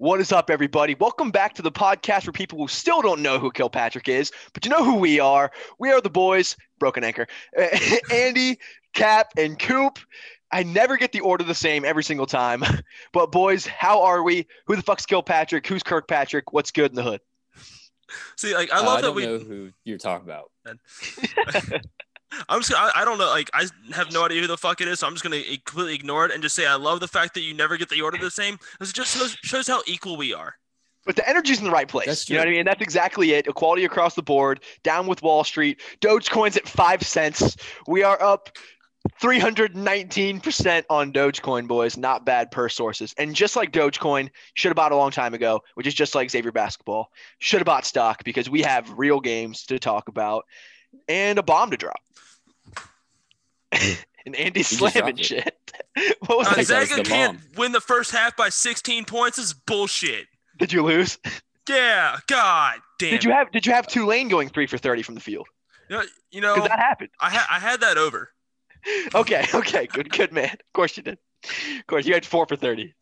What is up, everybody? Welcome back to the podcast for people who still don't know who Kilpatrick is, but you know who we are. We are the boys, Broken Anchor, Andy, Cap, and Coop. I never get the order the same every single time. But boys, how are we? Who the fuck's Kilpatrick? Who's Kirkpatrick? What's good in the hood? See, like I Uh, love I that don't we. know who you're talking about. I'm just. Gonna, I, I don't know. Like I have no idea who the fuck it is, so I'm just gonna completely ignore it and just say I love the fact that you never get the order the same. Because it just shows, shows how equal we are. But the energy's in the right place. You know what I true. mean? That's exactly it. Equality across the board. Down with Wall Street. Dogecoin's at five cents. We are up 319% on Dogecoin, boys. Not bad per sources. And just like Dogecoin, should have bought a long time ago, which is just like Xavier basketball. Should have bought stock because we have real games to talk about and a bomb to drop. and Andy slamming shit. what was I that? think Gonzaga can't bomb. win the first half by 16 points is bullshit. Did you lose? Yeah, God damn. Did you have did you have Tulane going three for 30 from the field? You know, you know Because that happened. I had I had that over. Okay, okay, good, good man. Of course you did. Of course, you had four for thirty.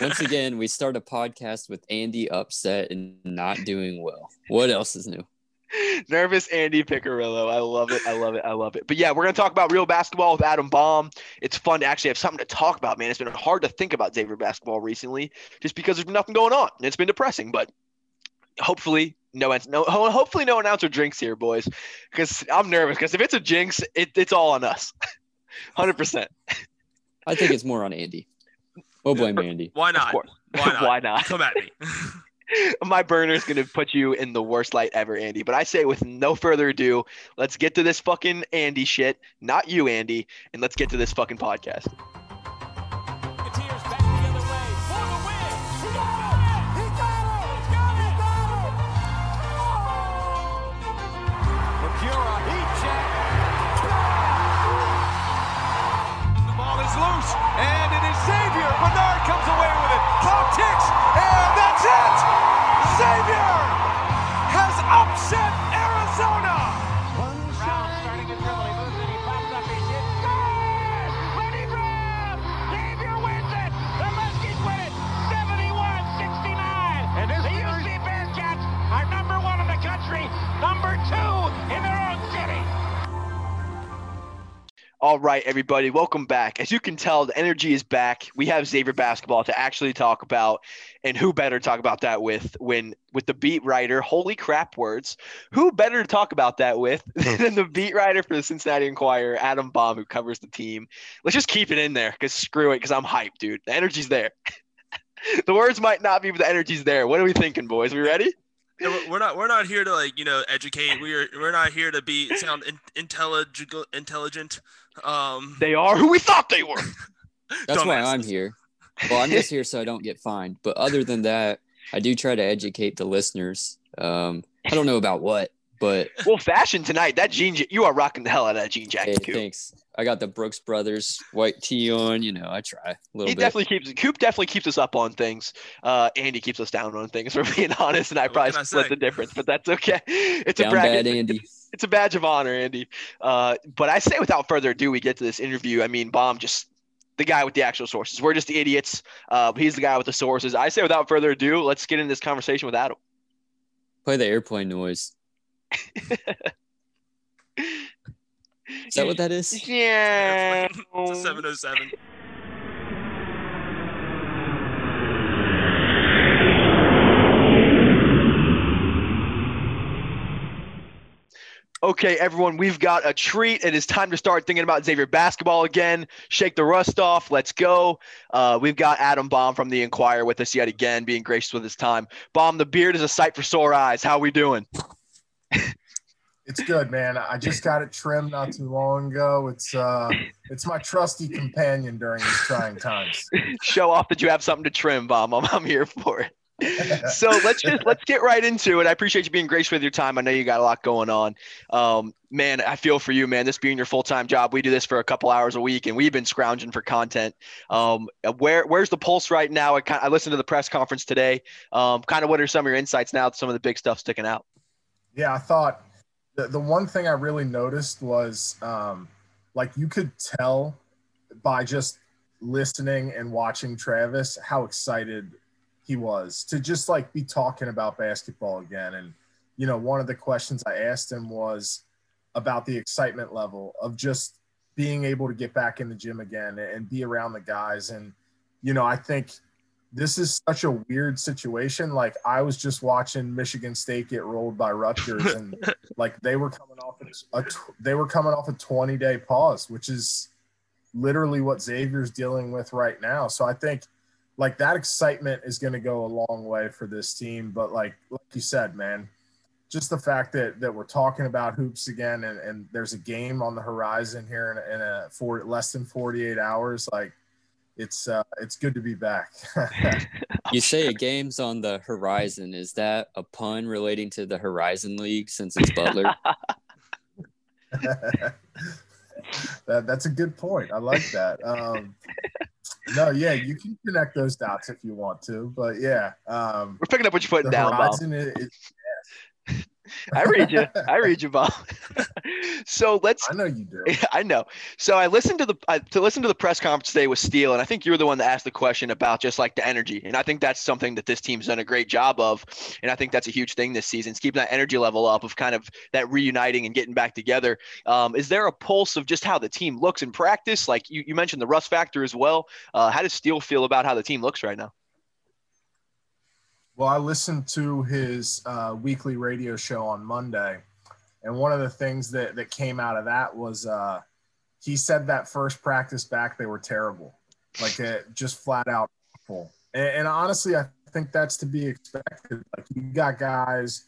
Once again, we start a podcast with Andy upset and not doing well. What else is new? Nervous Andy Picarillo. I love it. I love it. I love it. But yeah, we're gonna talk about real basketball with Adam Baum. It's fun to actually have something to talk about, man. It's been hard to think about Xavier basketball recently, just because there's been nothing going on. It's been depressing, but hopefully. No, no. Hopefully, no announcer drinks here, boys, because I'm nervous. Because if it's a jinx, it, it's all on us, hundred percent. I think it's more on Andy. We'll blame Andy. Why not? Why not? Why not? Come at me. my burner is going to put you in the worst light ever, Andy. But I say, with no further ado, let's get to this fucking Andy shit. Not you, Andy. And let's get to this fucking podcast. All right, everybody, welcome back. As you can tell, the energy is back. We have Xavier basketball to actually talk about, and who better to talk about that with when with the beat writer? Holy crap, words! Who better to talk about that with than the beat writer for the Cincinnati Enquirer, Adam Baum, who covers the team? Let's just keep it in there, cause screw it, cause I'm hyped, dude. The energy's there. the words might not be, but the energy's there. What are we thinking, boys? We ready? We're not we're not here to like you know educate. We're we're not here to be sound in, intelligent intelligent. Um, They are who we thought they were. That's why I'm here. Well, I'm just here so I don't get fined. But other than that, I do try to educate the listeners. Um, I don't know about what, but Well, fashion tonight. That jean, ja- you are rocking the hell out of that jean hey, jacket, Coop. thanks. I got the Brooks Brothers white tee on. You know, I try a little He bit. definitely keeps Coop definitely keeps us up on things. Uh, Andy keeps us down on things. For being honest, and I What probably can I split the difference, but that's okay. It's a Down bracket. bad, Andy. It's a badge of honor, Andy. Uh, but I say without further ado, we get to this interview. I mean, Baum just the guy with the actual sources. We're just the idiots. Uh, he's the guy with the sources. I say without further ado, let's get in this conversation with Adam. Play the airplane noise. Is that what that is? Yeah. it's a seven oh seven. Okay, everyone, we've got a treat. It is time to start thinking about Xavier basketball again. Shake the rust off. Let's go. Uh, we've got Adam Baum from the Enquirer with us yet again, being gracious with his time. Baum, the beard is a sight for sore eyes. How are we doing? It's good, man. I just got it trimmed not too long ago. It's uh it's my trusty companion during these trying times. Show off that you have something to trim, Baum. I'm, I'm here for it. So let's just let's get right into it. I appreciate you being gracious with your time. I know you got a lot going on. Um, man, I feel for you, man. This being your full time job, we do this for a couple hours a week, and we've been scrounging for content. Um, where where's the pulse right now? I, kind I listened to the press conference today. Um, kind of what are some of your insights now? Some of the big stuff sticking out. Yeah, I thought the, the one thing I really noticed was um, like you could tell by just listening and watching Travis how excited he was to just like be talking about basketball again. And, you know, one of the questions I asked him was about the excitement level of just being able to get back in the gym again and be around the guys. And, you know, I think this is such a weird situation. Like I was just watching Michigan State get rolled by Rutgers, and like they were coming off a, they were coming off a 20 day pause, which is literally what Xavier's dealing with right now. So I think like that excitement is going to go a long way for this team. But like like you said, man, just the fact that that we're talking about hoops again, and, and there's a game on the horizon here in a, in a for less than 48 hours, like it's uh, it's good to be back. you say a game's on the horizon. Is that a pun relating to the Horizon League since it's Butler? that, that's a good point. I like that. Um, no, yeah, you can connect those dots if you want to, but yeah, um, we're picking up what you're putting down. Horizon is, I read you. I read you, Bob. so let's. I know you do. I know. So I listened to the I, to listen to the press conference today with Steele, and I think you were the one that asked the question about just like the energy, and I think that's something that this team's done a great job of, and I think that's a huge thing this season, is keeping that energy level up of kind of that reuniting and getting back together. Um, is there a pulse of just how the team looks in practice? Like you, you mentioned the rust factor as well. Uh, how does Steele feel about how the team looks right now? Well, I listened to his uh, weekly radio show on Monday, and one of the things that that came out of that was uh, he said that first practice back they were terrible, like just flat out awful. And, and honestly, I think that's to be expected. Like you got guys,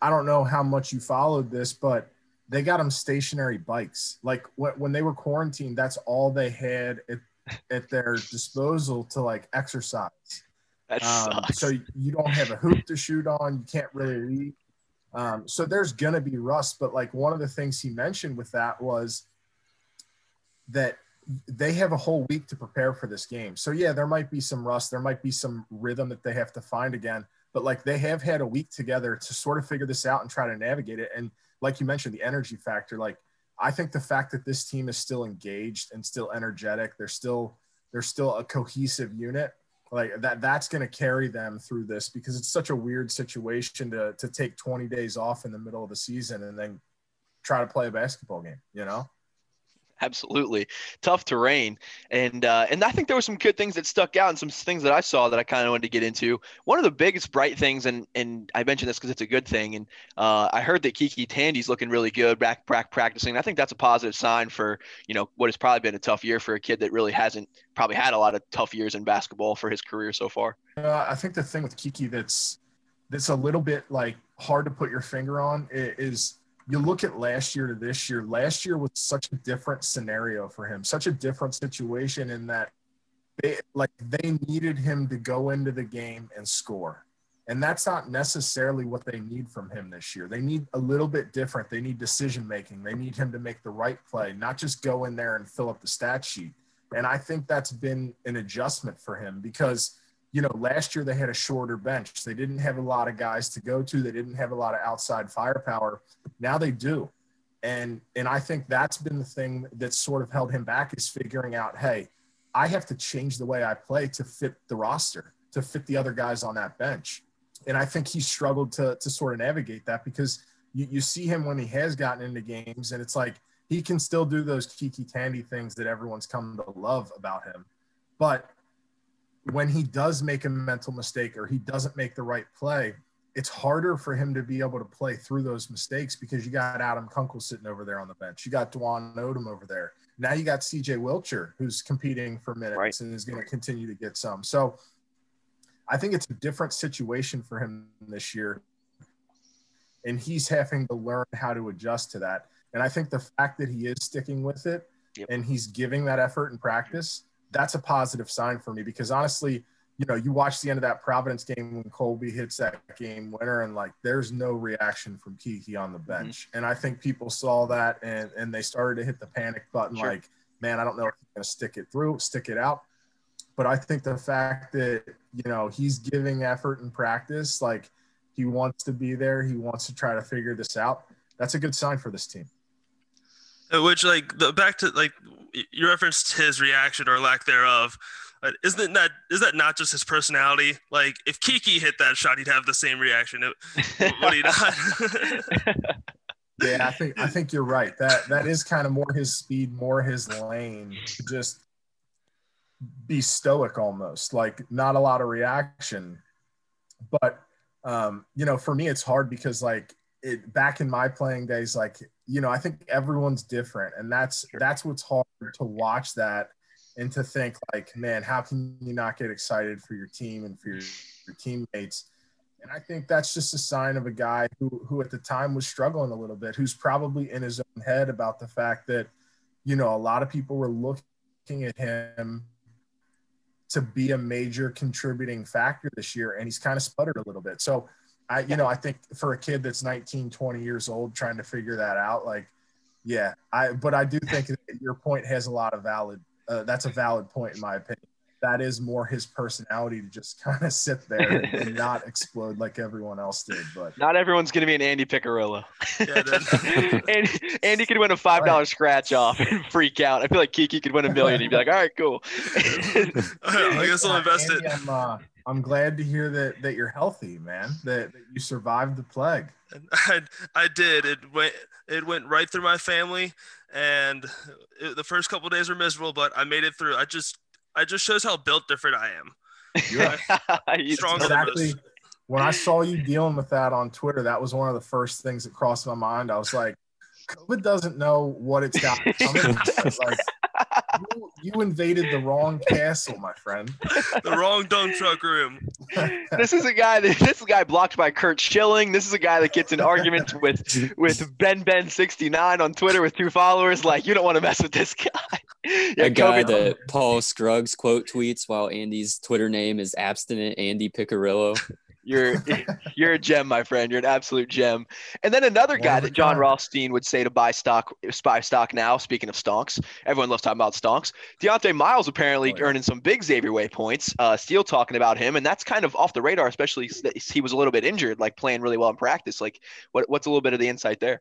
I don't know how much you followed this, but they got them stationary bikes. Like when they were quarantined, that's all they had at, at their disposal to like exercise. That um, so you don't have a hoop to shoot on. You can't really lead. Um, so there's gonna be rust. But like one of the things he mentioned with that was that they have a whole week to prepare for this game. So yeah, there might be some rust. There might be some rhythm that they have to find again. But like they have had a week together to sort of figure this out and try to navigate it. And like you mentioned, the energy factor. Like I think the fact that this team is still engaged and still energetic, they're still they're still a cohesive unit like that that's going to carry them through this because it's such a weird situation to to take 20 days off in the middle of the season and then try to play a basketball game you know absolutely. Tough terrain and uh, and i think there were some good things that stuck out and some things that i saw that i kind of wanted to get into. One of the biggest bright things and and i mentioned this because it's a good thing and uh, i heard that KyKy Tandy's looking really good back, back practicing i think that's a positive sign for you know what has probably been a tough year for a kid that really hasn't probably had a lot of tough years in basketball for his career so far. Uh, i think the thing with KyKy that's that's a little bit like hard to put your finger on is you look at last year to this year, last year was such a different scenario for him, such a different situation in that they like they needed him to go into the game and score. And that's not necessarily what they need from him this year. They need a little bit different. They need decision making. They need him to make the right play, not just go in there and fill up the stat sheet. And I think that's been an adjustment for him because you know, last year they had a shorter bench. They didn't have a lot of guys to go to. They didn't have a lot of outside firepower. Now they do. And and I think that's been the thing that sort of held him back is figuring out, hey, I have to change the way I play to fit the roster, to fit the other guys on that bench. And I think he struggled to to sort of navigate that because you, you see him when he has gotten into games and it's like he can still do those KyKy Tandy things that everyone's come to love about him. But when he does make a mental mistake or he doesn't make the right play, it's harder for him to be able to play through those mistakes because you got Adam Kunkel sitting over there on the bench. You got Dwon Odom over there. Now you got CJ Wilcher who's competing for minutes right. and is going to continue to get some. So I think it's a different situation for him this year. And he's having to learn how to adjust to that. And I think the fact that he is sticking with it yep. and he's giving that effort in practice that's a positive sign for me because honestly, you know, you watch the end of that Providence game when Colby hits that game winner, and like there's no reaction from KyKy on the mm-hmm. bench. Mm-hmm. And I think people saw that and and they started to hit the panic button, sure. like, man, I don't know if he's gonna stick it through, stick it out. But I think the fact that you know he's giving effort in practice, like he wants to be there, he wants to try to figure this out. That's a good sign for this team. Which like the back to like you referenced his reaction or lack thereof But isn't that is that not just his personality? Like if KyKy hit that shot, he'd have the same reaction. Would he not? Yeah, I think I think you're right. That that is kind of more his speed, more his lane. Just be stoic almost, like not a lot of reaction. But um, you know, for me it's hard because like it back in my playing days, like, you know, I think everyone's different. And that's that's what's hard to watch that and to think like, man, how can you not get excited for your team and for your, your teammates? And I think that's just a sign of a guy who, who at the time was struggling a little bit, who's probably in his own head about the fact that, you know, a lot of people were looking at him to be a major contributing factor this year, and he's kind of sputtered a little bit. So, I, you know, I think for a kid that's 19, 20 years old trying to figure that out, like, yeah, I, but I do think that your point has a lot of valid, uh, that's a valid point in my opinion that is more his personality to just kind of sit there and not explode like everyone else did. But Not everyone's going to be an Andy Picarillo. Yeah, dude. Andy, Andy could win a five dollar scratch off and freak out. I feel like KyKy could win a million. He'd be like, "All right, cool." I guess I'll Uh, invest Andy, it. I'm, glad to hear that that you're healthy, man. That, that you survived the plague. I, I did. It went it went right through my family, and it, the first couple days were miserable, but I made it through. I just I just shows how built different I am. He's- Stronger than Exactly. When I saw you dealing with that on Twitter, that was one of the first things that crossed my mind. I was like, COVID doesn't know what it's got coming. like, you, you invaded the wrong castle, my friend. The wrong dump truck room. this is a guy that this is a guy blocked by Curt Schilling. This is a guy that gets in arguments with with Ben Ben sixty nine on Twitter with two followers. Like you don't want to mess with this guy. Yeah, a guy COVID that Paul Scruggs quote tweets while Andy's Twitter name is abstinent Andy Picarillo. You're you're a gem, my friend. You're an absolute gem. And then another guy that Jon kind. Rothstein would say to buy stock, buy stock now. Speaking of stonks, everyone loves talking about stonks. Dieonte Miles apparently Oh, yeah. earning some big Xavier Way points. Uh, Steele talking about him, and that's kind of off the radar, especially since he was a little bit injured, like playing really well in practice. Like, what what's a little bit of the insight there?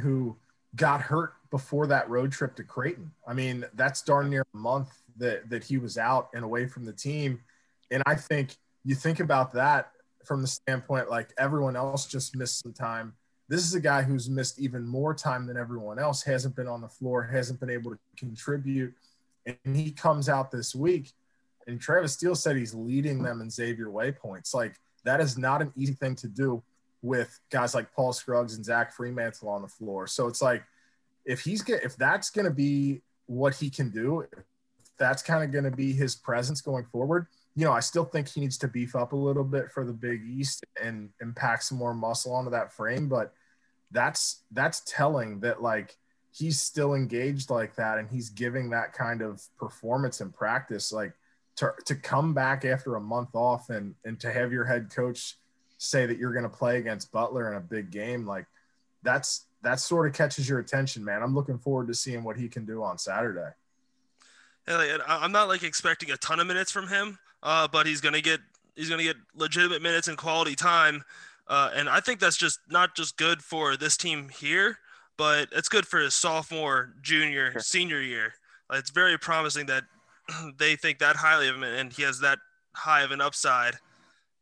who got hurt before that road trip to Creighton. I mean, that's darn near a month that that he was out and away from the team. And I think you think about that from the standpoint like everyone else just missed some time. This is a guy who's missed even more time than everyone else, hasn't been on the floor, hasn't been able to contribute. And he comes out this week, and Travis Steele said he's leading them in Xavier Way points. Like, that is not an easy thing to do with guys like Paul Scruggs and Zach Freemantle on the floor. So it's like if he's get if that's going to be what he can do, that's kind of going to be his presence going forward. You know, I still think he needs to beef up a little bit for the Big East and and pack some more muscle onto that frame. But that's that's telling that like he's still engaged like that and he's giving that kind of performance in practice. Like to to come back after a month off and and to have your head coach say that you're going to play against Butler in a big game, like that's that sort of catches your attention, man. I'm looking forward to seeing what he can do on Saturday. Yeah, I'm not like expecting a ton of minutes from him, uh, but he's gonna get he's gonna get legitimate minutes and quality time, uh, and I think that's just not just good for this team here, but it's good for his sophomore, junior, Sure. senior year. Uh, It's very promising that they think that highly of him, and he has that high of an upside,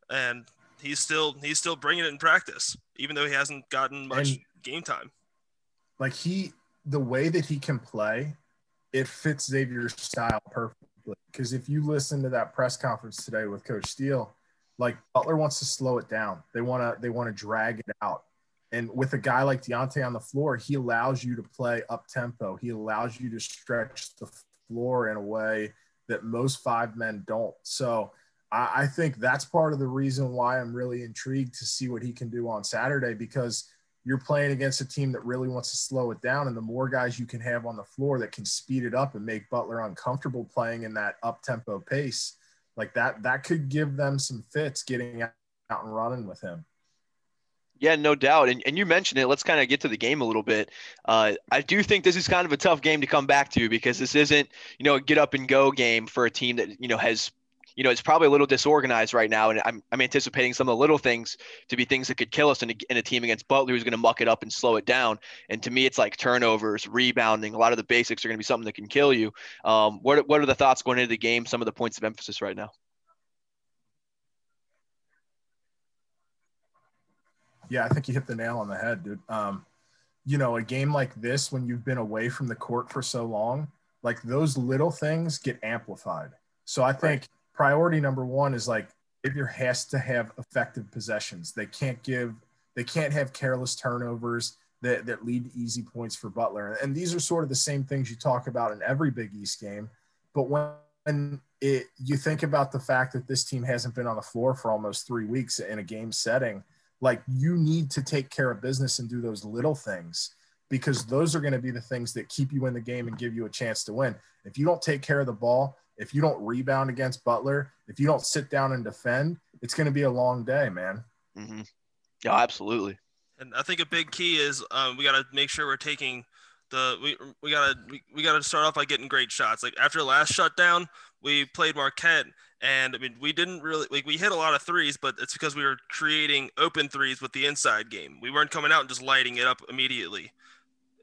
and he's still he's still bringing it in practice, even though he hasn't gotten much And- game time. Like he, the way that he can play, it fits Xavier's style perfectly. Because if you listen to that press conference today with Coach Steele, like Butler wants to slow it down. They want to they want to drag it out. And with a guy like Dieonte on the floor, he allows you to play up tempo. He allows you to stretch the floor in a way that most five men don't. So I, I think that's part of the reason why I'm really intrigued to see what he can do on Saturday because you're playing against a team that really wants to slow it down. And the more guys you can have on the floor that can speed it up and make Butler uncomfortable playing in that up tempo pace, like that, that could give them some fits getting out and running with him. Yeah, no doubt. And, and you mentioned it. Let's kind of get to the game a little bit. Uh, I do think this is kind of a tough game to come back to because this isn't, you know, a get up and go game for a team that, you know, has you know, it's probably a little disorganized right now. And I'm, I'm anticipating some of the little things to be things that could kill us in a, in a team against Butler who's going to muck it up and slow it down. And to me, it's like turnovers, rebounding. A lot of the basics are going to be something that can kill you. Um, what, what are the thoughts going into the game? Some of the points of emphasis right now? Yeah, I think you hit the nail on the head, dude. Um, you know, a game like this, when you've been away from the court for so long, like those little things get amplified. So I think priority number one is like Xavier has to have effective possessions. They can't give, they can't have careless turnovers that, that lead to easy points for Butler. And these are sort of the same things you talk about in every Big East game. But when it, you think about the fact that this team hasn't been on the floor for almost three weeks in a game setting, like you need to take care of business and do those little things because those are going to be the things that keep you in the game and give you a chance to win. If you don't take care of the ball, if you don't rebound against Butler, if you don't sit down and defend, it's going to be a long day, man. Mm-hmm. Yeah, absolutely. And I think a big key is um, we got to make sure we're taking the we we gotta we, we gotta start off by getting great shots. Like after the last shutdown, we played Marquette, and I mean we didn't really like we hit a lot of threes, but it's because we were creating open threes with the inside game. We weren't coming out and just lighting it up immediately.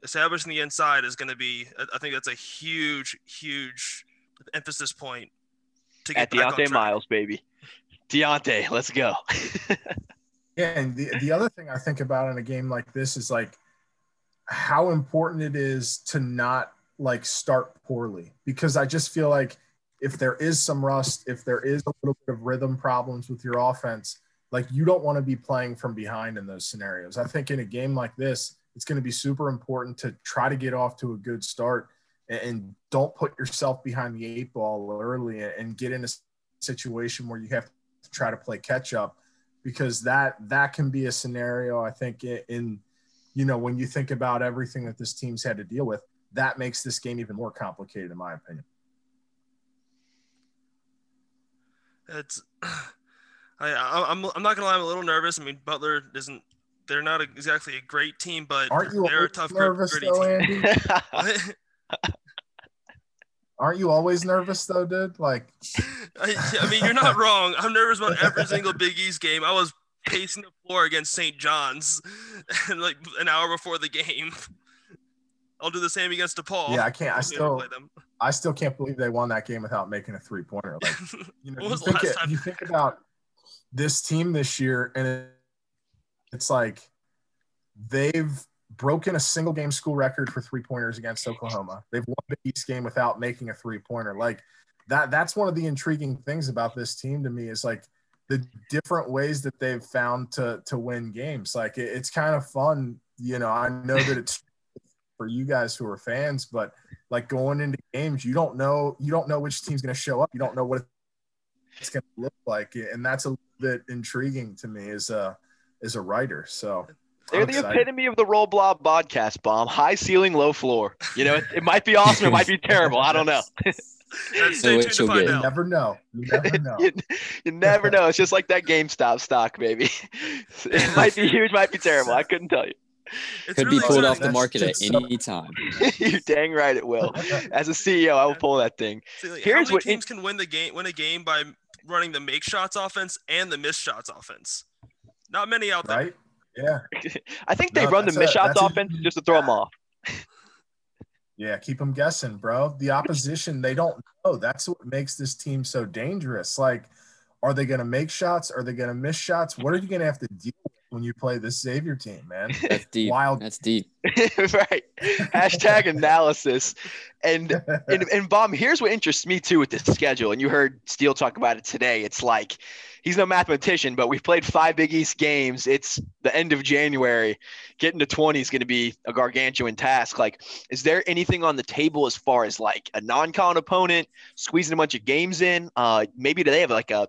Establishing the inside is going to be, I think that's a huge, huge emphasis point to get at Dieonte Miles, baby. Dieonte, let's go. yeah, and the, the other thing I think about in a game like this is like how important it is to not like start poorly because I just feel like if there is some rust, if there is a little bit of rhythm problems with your offense, like you don't want to be playing from behind in those scenarios. I think in a game like this, it's going to be super important to try to get off to a good start and don't put yourself behind the eight ball early and get in a situation where you have to try to play catch up because that that can be a scenario I think in you know when you think about everything that this team's had to deal with that makes this game even more complicated in my opinion. It's I I'm I'm not gonna lie I'm a little nervous. I mean Butler isn't they're not exactly a great team, but Aren't you they're a tough, nervous gritty though, team. Aren't you always nervous though, dude? Like, I, I mean, you're not wrong. I'm nervous about every single Big East game. I was pacing the floor against St. John's, and like an hour before the game. I'll do the same against DePaul. yeah, I can't. I still, I still can't believe they won that game without making a three pointer. Like, you know, you was the think, last it- time- you think about this team this year, and it, it's like they've broken a single game school record for three pointers against Oklahoma. They've won the East game without making a three pointer. Like that, that's one of the intriguing things about this team to me is like the different ways that they've found to to win games. Like it, it's kind of fun, you know. I know that it's for you guys who are fans, but like going into games, you don't know you don't know which team's going to show up. You don't know what it's going to look like, and that's a little bit intriguing to me as a as a writer. So They're I'm the excited. epitome of the roll blob podcast Baum. High ceiling, low floor. You know, it, it might be awesome. It might be terrible. I don't know. And stay what tuned to you'll find get. You never know. You never know. you, you never know. It's just like that GameStop stock, baby. It might be huge, might be terrible. I couldn't tell you. It's Could really be pulled exciting. off the That's market at so- any time. You're dang right it will. As a CEO, I will pull that thing. See, like, Here's how many what teams can win the game win a game by running the make shots offense and the miss shots offense. Not many out there. right? Yeah. I think they No, run the that's miss a- shots that's a- offense just to throw them off. Yeah, keep them guessing, bro. The opposition, they don't know. That's what makes this team so dangerous. Like, are they going to make shots? Are they going to miss shots? What are you going to have to deal with when you play this Xavier team, man? That's deep. Wild. That's deep. right. Hashtag analysis. And and, and Baum, here's what interests me too with this schedule. And you heard Steele talk about it today. It's like he's no mathematician, but we've played five Big East games. It's the end of January. Getting to 20 is going to be a gargantuan task. Like, is there anything on the table as far as like a non-con opponent squeezing a bunch of games in? Uh, maybe do they have like a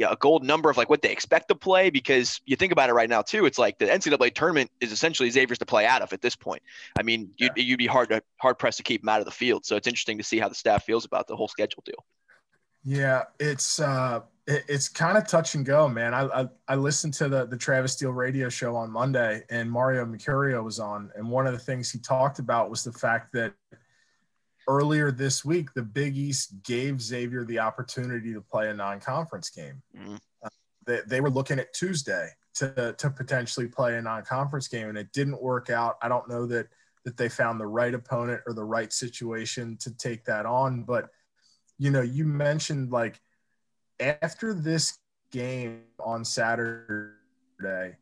yeah, a gold number of like what they expect to play because you think about it right now too. It's like the NCAA tournament is essentially Xavier's to play out of at this point. I mean, you'd, you'd be hard to hard pressed to keep them out of the field. So it's interesting to see how the staff feels about the whole schedule deal. Yeah, it's uh, it, it's kind of touch and go, man. I, I I listened to the the Travis Steele radio show on Monday, and Mario Mercurio was on, and one of the things he talked about was the fact that earlier this week, the Big East gave Xavier the opportunity to play a non-conference game. Mhm. Uh, they, they were looking at Tuesday to to potentially play a non-conference game, and it didn't work out. I don't know that that they found the right opponent or the right situation to take that on, but you know, you mentioned like after this game on Saturday,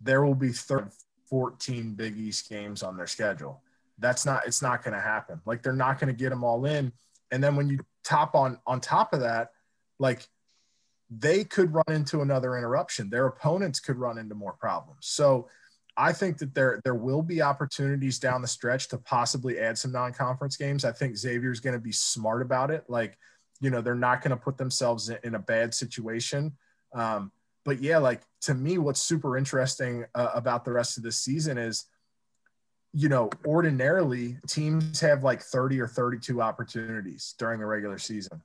there will be 13, 14 Big East games on their schedule. That's not it's not going to happen. Like they're not going to get them all in. And then when you top on on top of that, like they could run into another interruption. Their opponents could run into more problems. So I think that there there will be opportunities down the stretch to possibly add some non-conference games. I think Xavier's going to be smart about it. Like, you know, they're not going to put themselves in, in a bad situation. Um, but yeah, like to me, what's super interesting uh, about the rest of the season is, you know, ordinarily teams have like 30 or 32 opportunities during the regular season.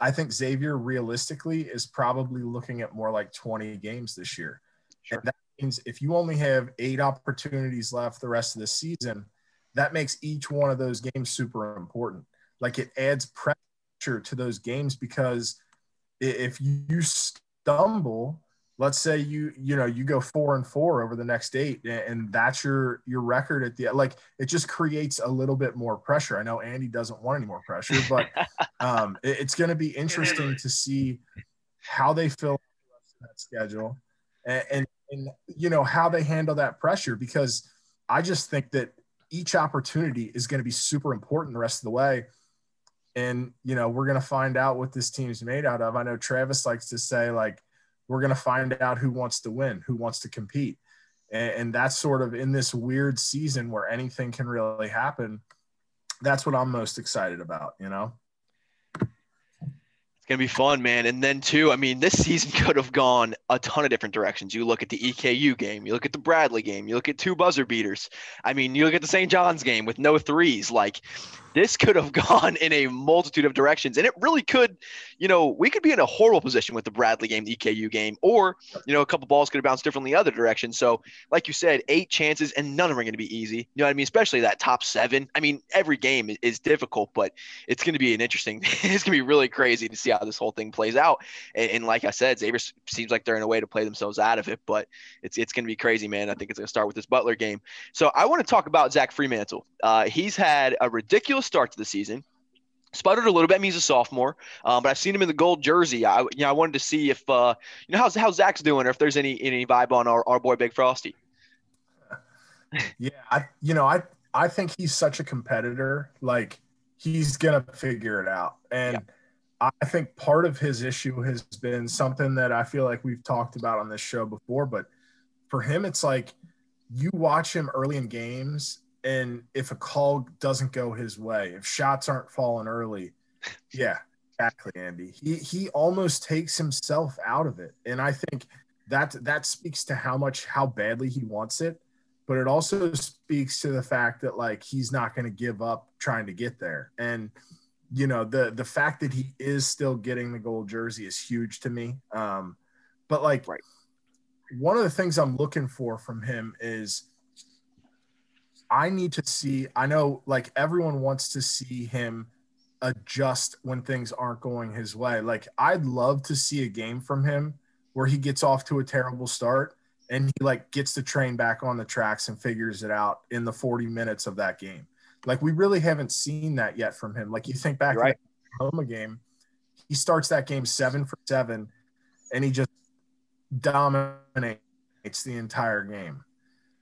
I think Xavier realistically is probably looking at more like 20 games this year. Sure. And that means if you only have eight opportunities left the rest of the season, that makes each one of those games super important. Like it adds pressure to those games because if you stumble, let's say you you know you go four and four over the next eight and that's your your record at the like it just creates a little bit more pressure. I know andy doesn't want any more pressure but um it- it's going to be interesting to see how they fill that schedule and, and and you know how they handle that pressure because i just think that each opportunity is going to be super important the rest of the way. And you know we're going to find out what this team's made out of. I know travis likes to say like we're going to find out who wants to win who wants to compete and, and that's sort of in this weird season where anything can really happen that's what i'm most excited about you know It's gonna be fun, man. And then too, I mean, this season could have gone a ton of different directions. You look at the EKU game, you look at the Bradley game, you look at two buzzer beaters. I mean, you look at the St. John's game with no threes. Like this could have gone in a multitude of directions, and it really could. You know, we could be in a horrible position with the Bradley game, the EKU game, or you know, a couple balls could have bounced differently the other direction. So, like you said, eight chances, and none of them are going to be easy. You know what I mean? Especially that top seven. I mean, every game is, is difficult, but it's going to be an interesting. it's going to be really crazy to see how this whole thing plays out. And, and like I said, Xavier seems like they're in a way to play themselves out of it, but it's it's going to be crazy, man. I think it's going to start with this Butler game. So I want to talk about Zach Freemantle. Uh, he's had a ridiculous start to the season. Sputtered a little bit. I mean, he's a sophomore, um, but I've seen him in the gold jersey. I, you know, I wanted to see if, uh, you know, how's how Zach's doing, or if there's any any vibe on our, our boy Big Frosty. Yeah, I, you know, I I think he's such a competitor. Like he's gonna figure it out, and I think part of his issue has been something that I feel like we've talked about on this show before. But for him, it's like you watch him early in games, and if a call doesn't go his way, if shots aren't falling early, yeah, exactly, Andy. He he almost takes himself out of it, and I think that that speaks to how much how badly he wants it but it also speaks to the fact that like he's not going to give up trying to get there and you know the the fact that he is still getting the gold jersey is huge to me um but like Right. one of the things i'm looking for from him is i need to see i know like everyone wants to see him adjust when things aren't going his way like i'd love to see a game from him where he gets off to a terrible start and he like gets the train back on the tracks and figures it out in the 40 minutes of that game. Like we really haven't seen that yet from him. Like you think back You're to right. the Oklahoma game, he starts that game seven for seven, and he just dominates the entire game.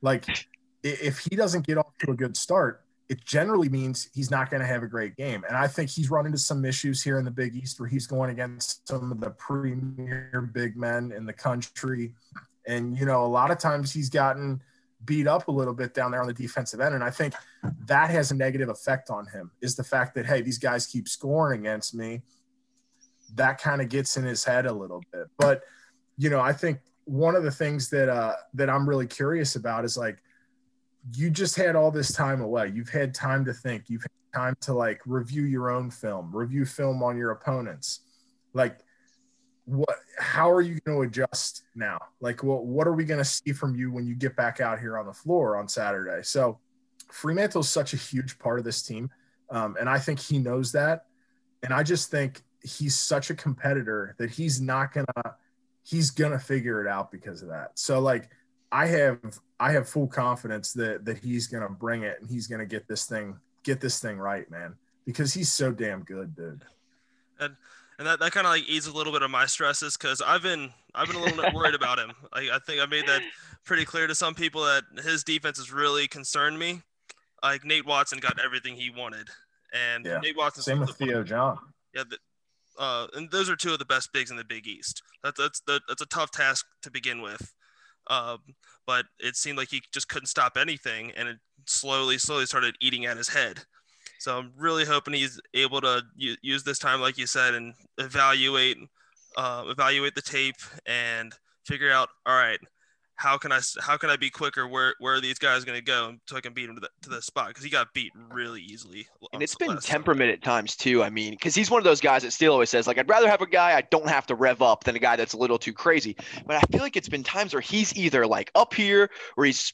Like if he doesn't get off to a good start, it generally means he's not going to have a great game. And I think he's run into some issues here in the Big East where he's going against some of the premier big men in the country. And, you know, a lot of times he's gotten beat up a little bit down there on the defensive end. And I think that has a negative effect on him is the fact that, hey, these guys keep scoring against me. That kind of gets in his head a little bit. But, you know, I think one of the things that uh that I'm really curious about is like you just had all this time away. You've had time to think. You've had time to like review your own film, review film on your opponents. Like what how are you going to adjust now? Like what what are we going to see from you when you get back out here on the floor on Saturday? So Freemantle is such a huge part of this team. Um, and I think he knows that. And I just think he's such a competitor that he's not gonna he's gonna figure it out because of that. So like I have I have full confidence that that he's gonna bring it and he's gonna get this thing get this thing right, man. Because he's so damn good, dude. And and that, that kind of like eases a little bit of my stresses because I've been I've been a little bit worried about him. Like I think I made that pretty clear to some people that his defense has really concerned me. Like Nate Watson got everything he wanted, and Yeah. Nate Watson Same with Theo John. Yeah, the, uh, and those are two of the best bigs in the Big East. That's that's the, that's a tough task to begin with, um, but it seemed like he just couldn't stop anything, and it slowly, slowly started eating at his head. So I'm really hoping he's able to use this time, like you said, and evaluate uh, evaluate the tape and figure out, all right, how can I how can I be quicker? Where where are these guys going to go so I can beat him to the, to the spot? Because he got beat really easily. And it's been last time. temperament at times too. I mean, because he's one of those guys that still always says, like, I'd rather have a guy I don't have to rev up than a guy that's a little too crazy. But I feel like it's been times where he's either like up here or he's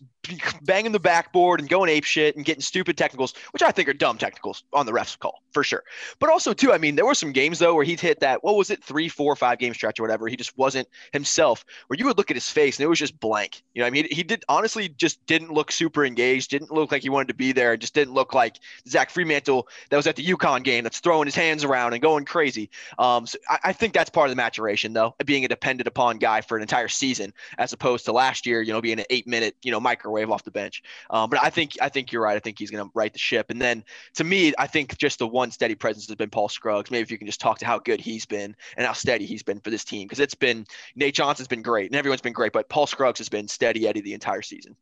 banging the backboard and going ape shit and getting stupid technicals, which I think are dumb technicals on the ref's call for sure. But also too, I mean, there were some games though where he'd hit that what was it, three, four, five game stretch or whatever. He just wasn't himself. Where you would look at his face and it was just blank. You know, I mean, he did honestly just didn't look super engaged. Didn't look like he wanted to be there. Just didn't look like Zach Freemantle that was at the UConn game that's throwing his hands around and going crazy. Um, so I, I think that's part of the maturation, though, being a dependent upon guy for an entire season as opposed to last year, you know, being an eight minute, you know, microwave off the bench. Um, but I think I think you're right. I think he's going to right the ship. And then to me, I think just the one steady presence has been Paul Scruggs. Maybe if you can just talk to how good he's been and how steady he's been for this team, because it's been Nate Johnson's been great and everyone's been great, but Paul Scruggs has been steady Eddie the entire season.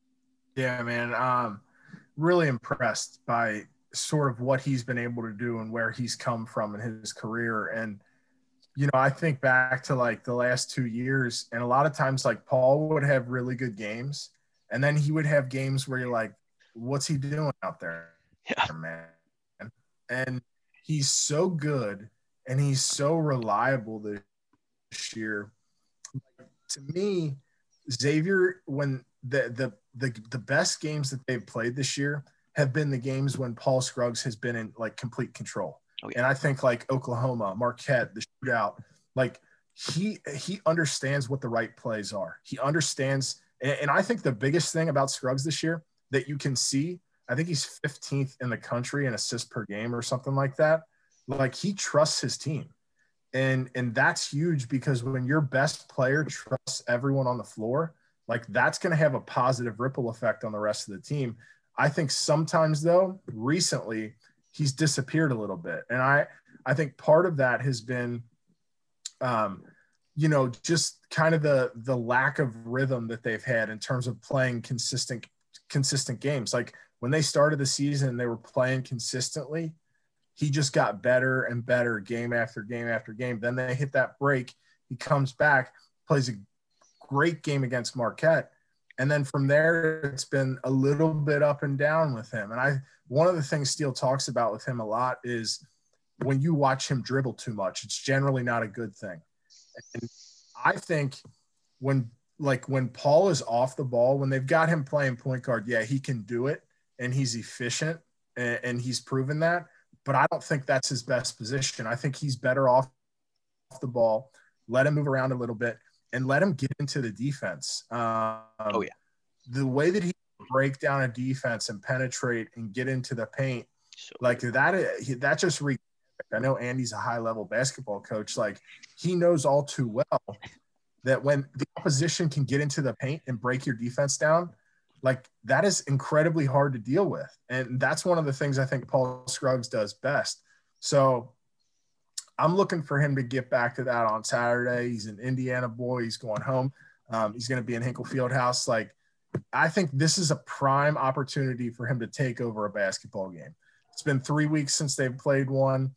Yeah, man. Um, really impressed by sort of what he's been able to do and where he's come from in his career. And, you know, I think back to like the last two years, and a lot of times, like Paul would have really good games, and then he would have games where you're like, what's he doing out there, Yeah. man? And he's so good and he's so reliable this year. To me, Xavier, when the the the the best games that they've played this year have been the games when Paul Scruggs has been in like complete control. Oh, yeah. And I think like Oklahoma, Marquette, the shootout, like he he understands what the right plays are. He understands, and, and I think the biggest thing about Scruggs this year that you can see, I think he's 15th in the country in assists per game or something like that. Like he trusts his team. And and that's huge because when your best player trusts everyone on the floor, like that's going to have a positive ripple effect on the rest of the team. I think sometimes though, recently he's disappeared a little bit, and I I think part of that has been, um, you know, just kind of the the lack of rhythm that they've had in terms of playing consistent consistent games. Like when they started the season, they were playing consistently. He just got better and better game after game after game. Then they hit that break. He comes back, plays a great game against Marquette. And then from there, it's been a little bit up and down with him. And I, one of the things Steele talks about with him a lot is when you watch him dribble too much, it's generally not a good thing. And I think when, like, when Paul is off the ball, when they've got him playing point guard, yeah, he can do it and he's efficient and, and he's proven that. But I don't think that's his best position. I think he's better off off the ball, let him move around a little bit, and let him get into the defense. Um, Oh, yeah. The way that he break down a defense and penetrate and get into the paint, So like that, that just re- I know Andy's a high level basketball coach. Like he knows all too well that when the opposition can get into the paint and break your defense down, like that is incredibly hard to deal with. And that's one of the things I think Paul Scruggs does best. So I'm looking for him to get back to that on Saturday. He's an Indiana boy. He's going home. Um, he's going to be in Hinkle Fieldhouse. Like, I think this is a prime opportunity for him to take over a basketball game. It's been three weeks since they've played one.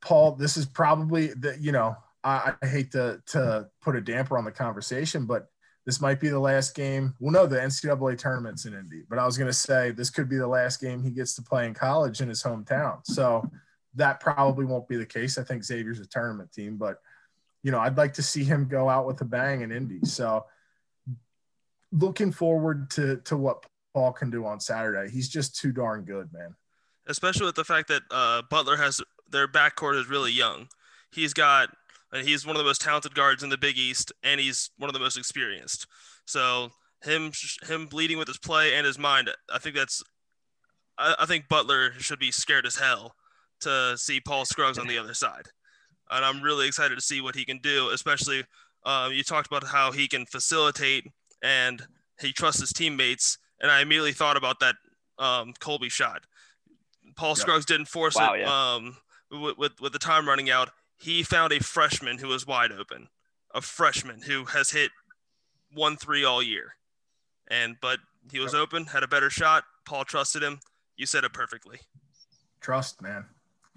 Paul, this is probably the, you know, I, I hate to, to put a damper on the conversation, but this might be the last game. Well, no, the NCAA tournament's in Indy, but I was going to say this could be the last game he gets to play in college in his hometown. So that probably won't be the case. I think Xavier's a tournament team, but you know, I'd like to see him go out with a bang in Indy. So looking forward to to what Paul can do on Saturday. He's just too darn good, man. especially with the fact that uh, Butler has their backcourt is really young. He's got he's one of the most talented guards in the Big East, and he's one of the most experienced. So him him bleeding with his play and his mind, I think that's I, I think Butler should be scared as hell to see Paul Scruggs on the other side, and I'm really excited to see what he can do. Especially uh, you talked about how he can facilitate and he trusts his teammates, and I immediately thought about that um, Colby shot. Paul yep. Scruggs didn't force wow, it yeah. um, with, with, with the time running out. He found a freshman who was wide open, a freshman who has hit one three all year, and but he was open, had a better shot. Paul trusted him. You said it perfectly. Trust, man,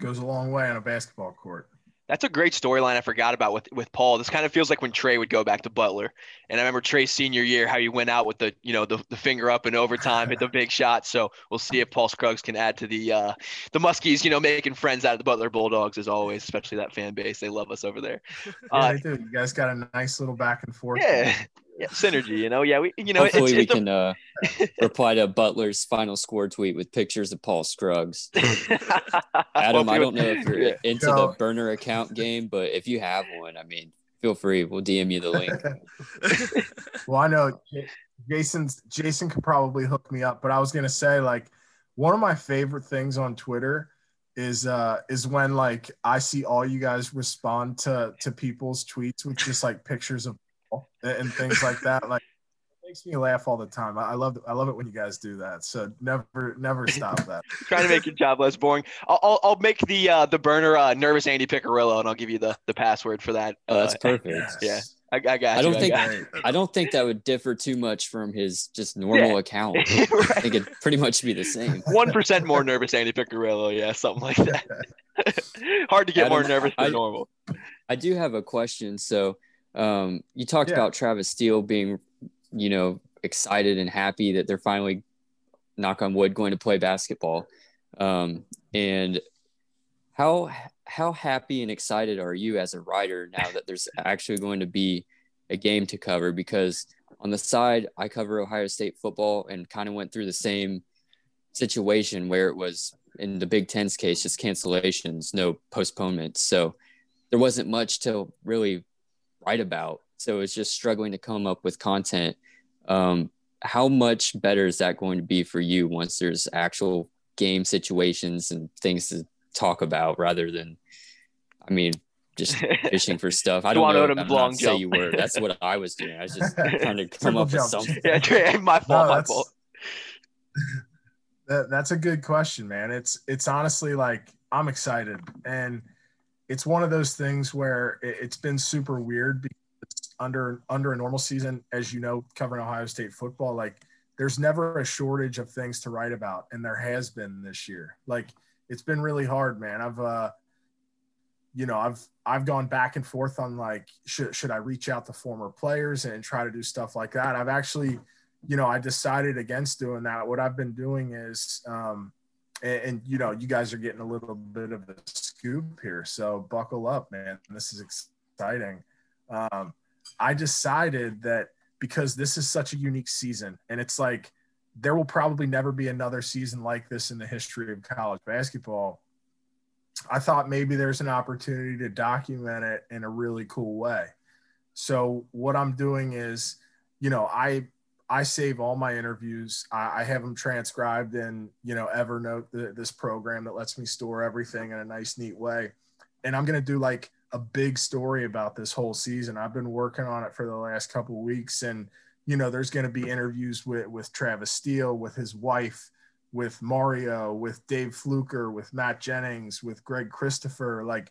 goes a long way on a basketball court. That's a great storyline I forgot about with with Paul. This kind of feels like when Trey would go back to Butler. And I remember Trey's senior year, how he went out with the, you know, the, the finger up in overtime, hit the big shot. So we'll see if Paul Scruggs can add to the uh the Muskies, you know, making friends out of the Butler Bulldogs as always, especially that fan base. They love us over there. yeah, uh, they do. You guys got a nice little back and forth. Yeah yeah, synergy. You know, yeah, we you know hopefully it's, we can uh, reply to Butler's final score tweet with pictures of Paul Scruggs. Adam, I don't know if you're yeah. into no. the burner account game, but if you have one, I mean, feel free. We'll DM you the link. well, I know Jason's Jason could probably hook me up, but I was gonna say like one of my favorite things on Twitter is uh is when like I see all you guys respond to to people's tweets with just like pictures of and things like that. Like makes me laugh all the time. I love I love it when you guys do that. So never never stop that. Trying to make your job less boring. I'll, I'll, I'll make the uh, the burner uh, nervous Andy Piccirillo, and I'll give you the the password for that. Oh, that's uh, perfect. Yes. Yeah. I, I got. I don't you, think I, I, don't think that would differ too much from his just normal yeah. account. right. I think it'd pretty much be the same. One percent more nervous Andy Piccirillo, yeah, something like that. Hard to get Adam, more nervous than normal. I do have a question. So um, you talked yeah. about Travis Steele being, you know, excited and happy that they're finally, knock on wood, going to play basketball. Um, and how how happy and excited are you as a writer now that there's actually going to be a game to cover? Because on the side, I cover Ohio State football and kind of went through the same situation where it was in the Big Ten's case, just cancellations, no postponements. So there wasn't much to really write about. So it's just struggling to come up with content. Um, how much better is that going to be for you once there's actual game situations and things to talk about rather than, I mean, just fishing for stuff. I don't know. I'm say you were. That's what I was doing. I was just trying to come up with something. Yeah, my fault. No, my fault. That, that's a good question, man. It's it's honestly like I'm excited, and it's one of those things where it, has been super weird because under under a normal season, as you know, covering Ohio State football, like there's never a shortage of things to write about, and there has been this year. Like it's been really hard, man. I've uh you know, I've I've gone back and forth on like should should I reach out to former players and try to do stuff like that. I've actually, you know, I decided against doing that. What I've been doing is um and, and, you know you guys are getting a little bit of a scoop here. So buckle up man. This is exciting. Um, i decided that because this is such a unique season and it's like there will probably never be another season like this in the history of college basketball. I thought maybe there's an opportunity to document it in a really cool way. So what i'm doing is you know i I save all my interviews. I, I, have them transcribed in, you know, Evernote, the, this program that lets me store everything in a nice, neat way. And I'm going to do like a big story about this whole season. I've been working on it for the last couple weeks. And, you know, there's going to be interviews with, with Travis Steele, with his wife, with Mario, with Dave Fluker, with Matt Jennings, with Greg Christopher. Like,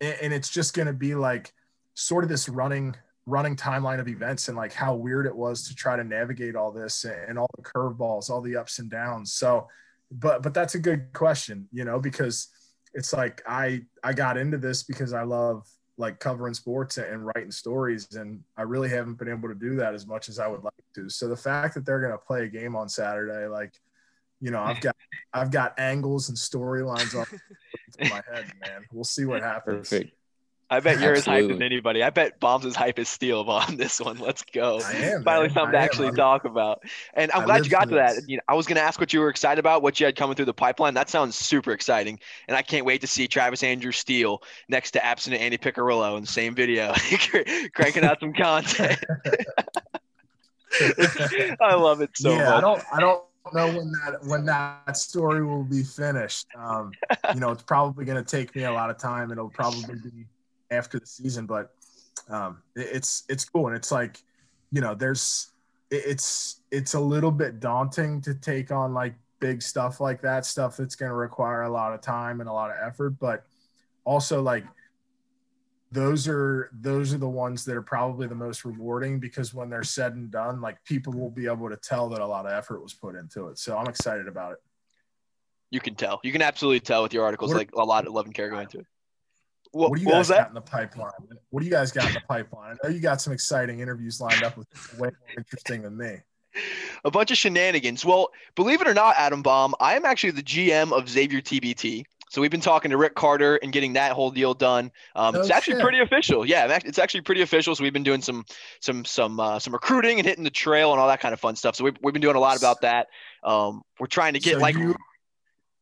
and, and it's just going to be like sort of this running running timeline of events and like how weird it was to try to navigate all this and all the curveballs, all the ups and downs. So, but but that's a good question, you know, because it's like I I got into this because I love like covering sports and writing stories and I really haven't been able to do that as much as I would like to. So the fact that they're going to play a game on Saturday like you know, I've got I've got angles and storylines on my head, man. We'll see what happens. Perfect. I bet you're as hyped as anybody. I bet Baum's is hype as Steele on this one. Let's go. Am, Finally, man. something I to actually I'm- talk about. And I'm I glad you got for to that. You know, I was going to ask what you were excited about, what you had coming through the pipeline. That sounds super exciting. And I can't wait to see Travis Andrew Steele next to absent Andy Piccirillo in the same video, cranking out some content. I love it so yeah, I don't I don't know when that when that story will be finished. Um, you know, it's probably going to take me a lot of time. It'll probably be after the season, but um, it's it's cool and it's like, you know, there's it's it's a little bit daunting to take on like big stuff like that, stuff that's going to require a lot of time and a lot of effort, but also like those are those are the ones that are probably the most rewarding because when they're said and done like people will be able to tell that a lot of effort was put into it so i'm excited about it You can tell. You can absolutely tell with your articles, What- like a lot of love and care going into it. What, what do you guys was that? got in the pipeline what do you guys got in the pipeline i know you got some exciting interviews lined up with way more interesting than me a bunch of shenanigans. Well, believe it or not, Adam Baum, I am actually the GM of Xavier TBT. So we've been talking to Rick Carter and getting that whole deal done. Um, it's actually shit. pretty official. Yeah, it's it's actually pretty official. So we've been doing some some some uh, some recruiting and hitting the trail and all that kind of fun stuff. So we've, we've been doing a lot about that. Um, we're trying to get So like you,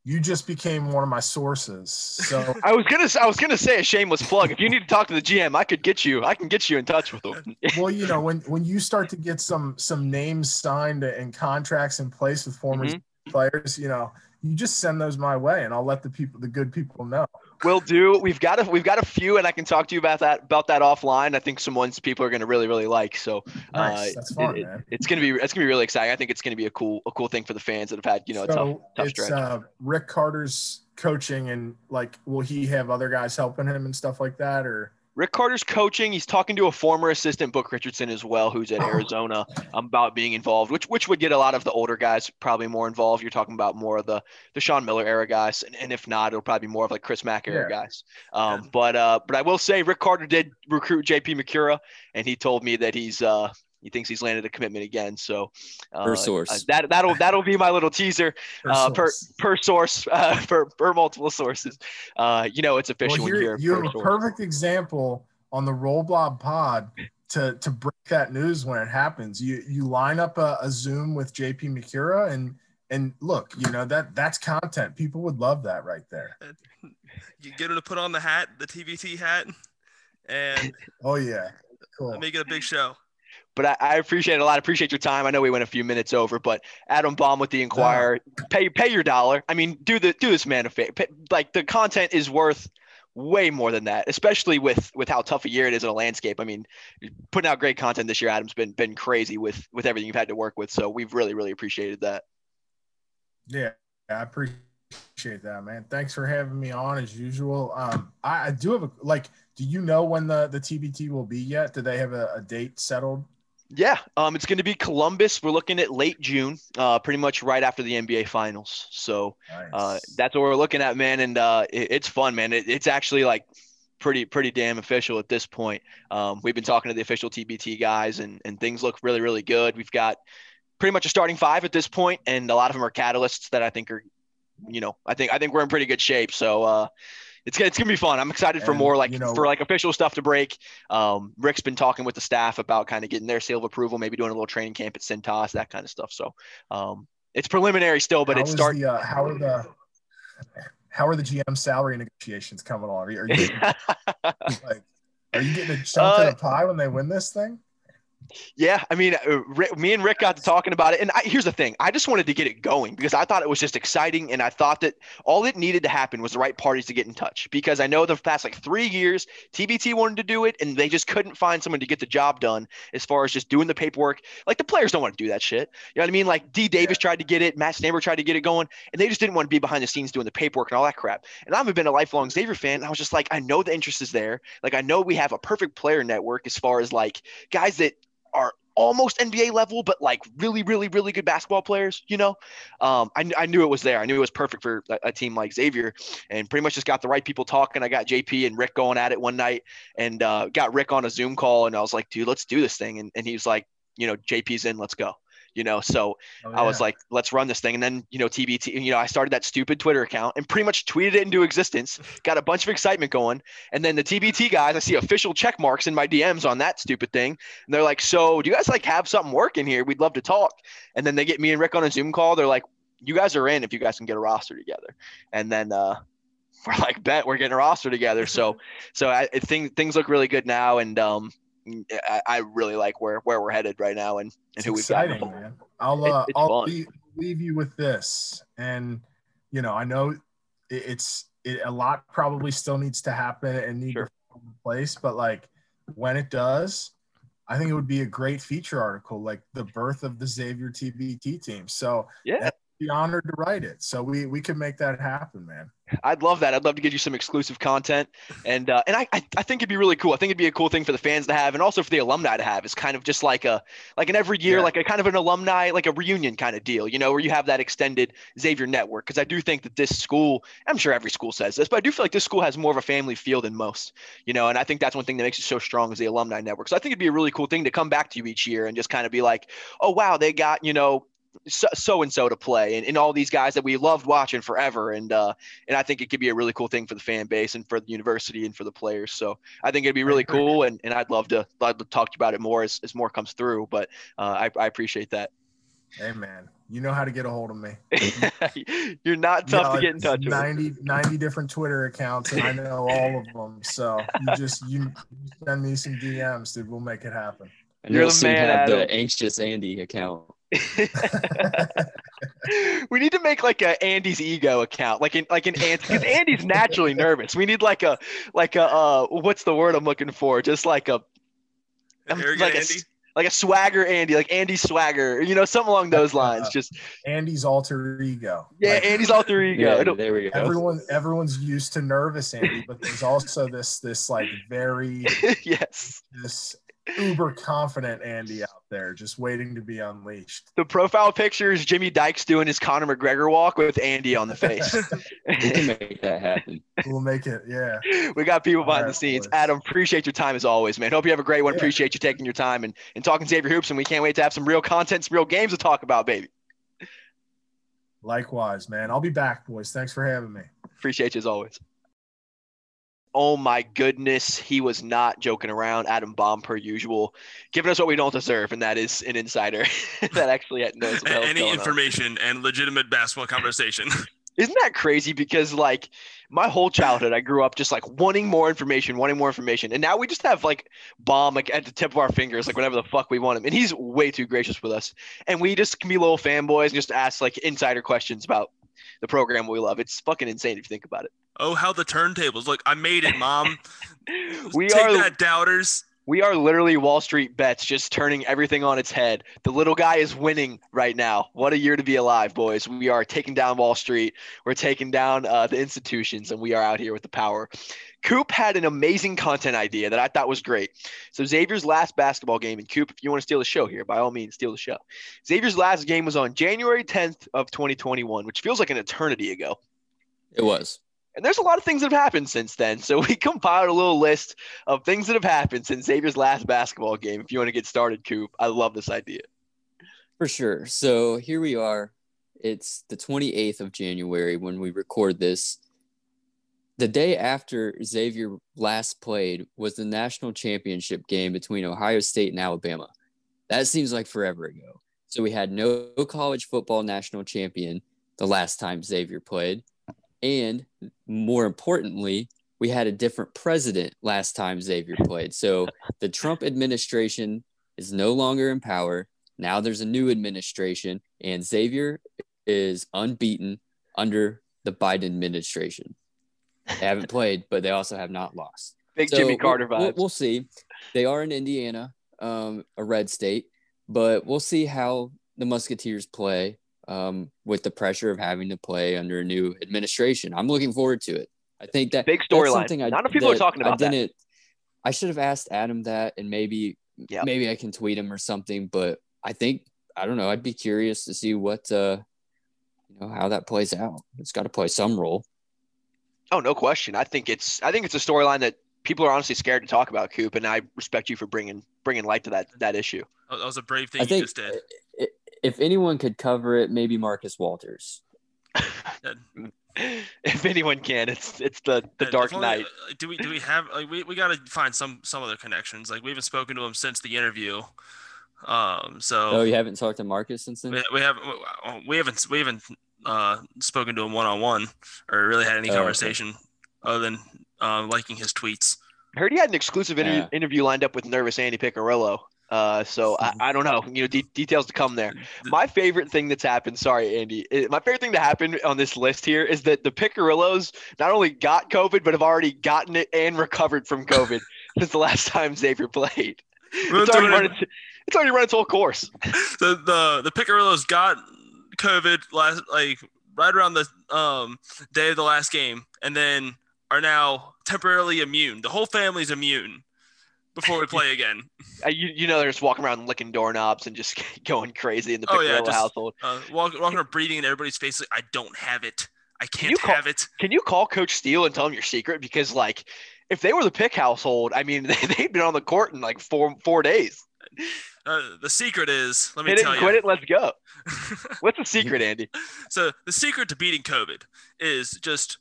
you just became one of my sources so I was gonna I was gonna say a shameless plug. If you need to talk to the GM, I could get you. I can get you in touch with him. well you know when when you start to get some some names signed and contracts in place with former Mhm. players you know you just send those my way and i'll let the people the good people know Will do. We've got a we've got a few, and I can talk to you about that about that offline. I think some ones people are going to really really like. So nice uh, that's fun it- man it's gonna be it's gonna be really exciting. I think it's gonna be a cool a cool thing for the fans that have had you know a tough so tough it's stretch. uh, Rick Carter's coaching, and like, will he have other guys helping him and stuff like that, or Rick Carter's coaching. He's talking to a former assistant, Book Richardson, as well, who's at Oh. Arizona, about being involved, which which would get a lot of the older guys probably more involved. You're talking about more of the the Sean Miller era guys, and, and if not, it'll probably be more of like Chris Mack era Yeah. guys. Um, Yeah. but uh, but I will say Rick Carter did recruit JP Macura, and he told me that he's uh he thinks he's landed a commitment again. So uh, Per source. uh, that that'll that'll be my little teaser or uh, per source? per source uh, per per multiple sources. Uh, you know it's official Well, when here, you hear you per have a source. perfect example on the Roll Blob Pod to to break that news when it happens. You you line up a, a Zoom with JP Macura and and look, you know that that's content. People would love that right there. You get him to put on the hat, the TBT hat, and Oh yeah, cool. make it a big show. But I, I appreciate it a lot. I appreciate your time. I know we went a few minutes over, but Adam Baum with the Enquirer, pay pay your dollar. I mean, do the do this man a favor. Like the content is worth way more than that, especially with with how tough a year it is in a landscape. I mean, putting out great content this year, Adam's been been crazy with with everything you've had to work with. So we've really really appreciated that. Yeah, I appreciate that, man. Thanks for having me on as usual. Um, I, I do have a like. Do you know when the the TBT will be yet? Do they have a, a date settled? Yeah, um, it's going to be Columbus. We're looking at late June, uh, pretty much right after the NBA Finals. So Nice. uh, that's what we're looking at, man. And uh, it, it's fun, man. It, it's actually like pretty pretty damn official at this point. Um, we've been talking to the official TBT guys, and and things look really really good. We've got pretty much a starting five at this point, and a lot of them are catalysts that I think are, you know, I think I think we're in pretty good shape. So. Uh, it's, gonna- it's gonna be fun. I'm excited for more like you know- for like official stuff to break. Um, Rick's been talking with the staff about kind of getting their seal of approval, maybe doing a little training camp at Cintas, that kind of stuff. So um, it's preliminary still, but it's starting. start. Uh, how are the how are the GM salary negotiations coming along? Are you, are you like are you getting a chunk Uh, of the pie when they win this thing? Yeah, I mean, uh, Rick, me and Rick got to talking about it, and I, here's the thing: I just wanted to get it going because I thought it was just exciting, and I thought that all it needed to happen was the right parties to get in touch. Because I know the past like three years, TBT wanted to do it, and they just couldn't find someone to get the job done as far as just doing the paperwork. Like the players don't want to do that shit. You know what I mean? Like Dee Davis tried to get it, Matt Stanford tried to get it going, and they just didn't want to be behind the scenes doing the paperwork and all that crap. And I've been a lifelong Xavier fan, and I was just like, I know the interest is there. Like I know we have a perfect player network as far as like guys that are almost NBA level, but like really, really, really good basketball players. You know, um, I, I knew it was there. I knew it was perfect for a, a team like Xavier, and pretty much just got the right people talking. I got JP and Rick going at it one night, and uh, got Rick on a Zoom call, and I was like, dude, let's do this thing. And, and he was like, you know, JP's in, let's go. You know. So Oh, I was like, let's run this thing. And then, you know, TBT, you know, I started that stupid Twitter account and pretty much tweeted it into existence, got a bunch of excitement going. And then the TBT guys, I see official check marks in my DMs on that stupid thing. And they're like, so do you guys like have something working here? We'd love to talk. And then they get me and Rick on a Zoom call. They're like, you guys are in if you guys can get a roster together. And then, uh, we're like, bet we're getting a roster together. So, so I, I think things look really good now. And, um, I, I really like where, where we're headed right now and, and It's who we've got. man. I'll uh, it's I'll leave, leave you with this, and you know, I know it, it's it, a lot probably still needs to happen and need Sure. to place, but like when it does, I think it would be a great feature article, like the birth of the Xavier TBT team. So Yeah. Be honored to write it. So we we can make that happen, man. I'd love that. I'd love to get you some exclusive content, and uh, and I, I I think it'd be really cool. I think it'd be a cool thing for the fans to have, and also for the alumni to have. It's kind of just like a like an every year, Yeah. like a kind of an alumni, like a reunion kind of deal, you know, where you have that extended Xavier network. Because I do think that this school, I'm sure every school says this, but I do feel like this school has more of a family feel than most, you know, and I think that's one thing that makes it so strong is the alumni network. So I think it'd be a really cool thing to come back to you each year and just kind of be like, oh wow, they got you know so and so to play and, and all these guys that we loved watching forever and uh and I think it could be a really cool thing for the fan base and for the university and for the players. So I think it'd be really cool, and, and I'd love to love to talk to you about it more as, as more comes through. But uh, I, I appreciate that. Hey, man, you know how to get a hold of me. You're not tough Yeah, to get in it's touch with. 90, 90 different Twitter accounts, and I know all of them. So you just you send me some DMs, dude. We'll make it happen. And You're you'll soon man, have Adam. the anxious Andy account. we need to make like a Andy's ego account, like an like an Andy, because Andy's naturally nervous. We need like a like a uh, what's the word I'm looking for? Just like a like a Andy. s- like a swagger Andy, like Andy swagger, you know, something along those lines. Just Andy's alter ego. yeah, Like, Andy's alter ego. Yeah, there we go. everyone everyone's used to nervous Andy, but there's also this this like very yes. this uber confident Andy out there just waiting to be unleashed. The profile picture is Jimmy Dykes doing his Conor McGregor walk with Andy on the face. We can make that happen. We'll make it, yeah. we got people All behind the scenes. boys. Adam, appreciate your time as always, man. Hope you have a great one. Yeah. Appreciate you taking your time and, and talking Xavier Hoops. And we can't wait to have some real content, some real games to talk about, baby. Likewise, man. I'll be back, boys. Thanks for having me. Appreciate you as always. Oh my goodness, he was not joking around. Adam Baum, per usual, giving us what we don't deserve, and that is an insider that actually knows what Any going on. information and legitimate basketball conversation. Isn't that crazy? Because like my whole childhood, I grew up just like wanting more information, wanting more information, and now we just have like Baum like at the tip of our fingers, like whatever the fuck we want him. And he's way too gracious with us, and we just can be little fanboys and just ask like insider questions about the program we love. It's fucking insane if you think about it. Oh, how the turntables. Look, I made it, mom. We Take are that, doubters. we are literally Wall Street bets, just turning everything on its head. The little guy is winning right now. What a year to be alive, boys. We are taking down Wall Street. We're taking down uh, the institutions, and we are out here with the power. Coop had an amazing content idea that I thought was great. So Xavier's last basketball game, and Coop, if you want to steal the show here, by all means, steal the show. Xavier's last game was on January 10th of 2021, which feels like an eternity ago. It was. And there's a lot of things that have happened since then. So we compiled a little list of things that have happened since Xavier's last basketball game. If you want to get started, Coop, I love this idea. For sure. So here we are. It's the 28th of January when we record this. The day after Xavier last played was the national championship game between Ohio State and Alabama. That seems like forever ago. So we had no college football national champion the last time Xavier played. And more importantly, we had a different president last time Xavier played. So the Trump administration is no longer in power. Now there's a new administration, and Xavier is unbeaten under the Biden administration. They haven't played, but they also have not lost. Big So Jimmy we'll- Carter we'll, vibes. We'll, see. They are in Indiana, um, a red state, but we'll see how the Musketeers play um, with the pressure of having to play under a new administration. I'm looking forward to it. I think that Big that's storyline. something I- Not enough people are talking about I that. didn't. I should have asked Adam that, and maybe Yeah. maybe I can tweet him or something. But I think I don't know. I'd be curious to see what uh, you know how that plays out. It's got to play some role. Oh, no question. I think it's I think it's a storyline that people are honestly scared to talk about, Coop, and I respect you for bringing bringing light to that that issue. That was a brave thing I you think just did. It, if anyone could cover it, maybe Marcus Walters. if anyone can, it's it's the the Yeah, Dark if Knight. uh, Do we do we have like we, we got to find some some other connections? Like we haven't spoken to him since the interview. Um. So Oh, you haven't talked to Marcus since then? we, we haven't we haven't we haven't uh spoken to him one on one or really had any Oh, okay. conversation other than uh, liking his tweets. I heard he had an exclusive inter- Yeah. interview lined up with Nervous Andy Piccirillo. Uh, so I, I don't know. You know, de- details to come there. My favorite thing that's happened. Sorry, Andy. eh, My favorite thing to happen on this list here is that the Piccirillos not only got COVID, but have already gotten it and recovered from COVID since the last time Xavier played. It's already, run its, it's already run its whole course. the the the Piccirillos got COVID last like right around the um day of the last game, and then are now temporarily immune. The whole family's immune before we play again. Uh, you, you know, they're just walking around licking doorknobs and just going crazy in the Oh, yeah, just- household. Uh, walk, walking around breathing in everybody's face like I don't have it. I can't you call- have it. Can you call Coach Steele and tell him your secret? Because like, if they were the Pick household, I mean, they, they'd been on the court in like four four days. Uh, the secret is let me Hit it tell and you. quit it. Let's go. What's the secret, Andy? so the secret to beating COVID is just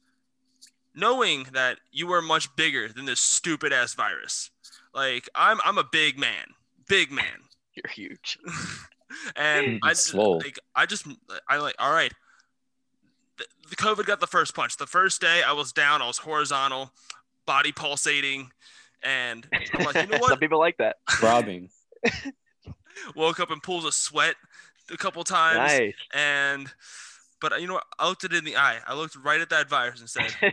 knowing that you are much bigger than this stupid ass virus. Like I'm I'm a big man, big man. You're huge. and I just, Swole. like I just I like all right. The, the COVID got the first punch. The first day I was down, I was horizontal, body pulsating, and I'm like, you know Some people like that. Robbing. Woke up in pools of sweat a couple times, Nice. and but you know what? I looked it in the eye. I looked right at that virus and said, you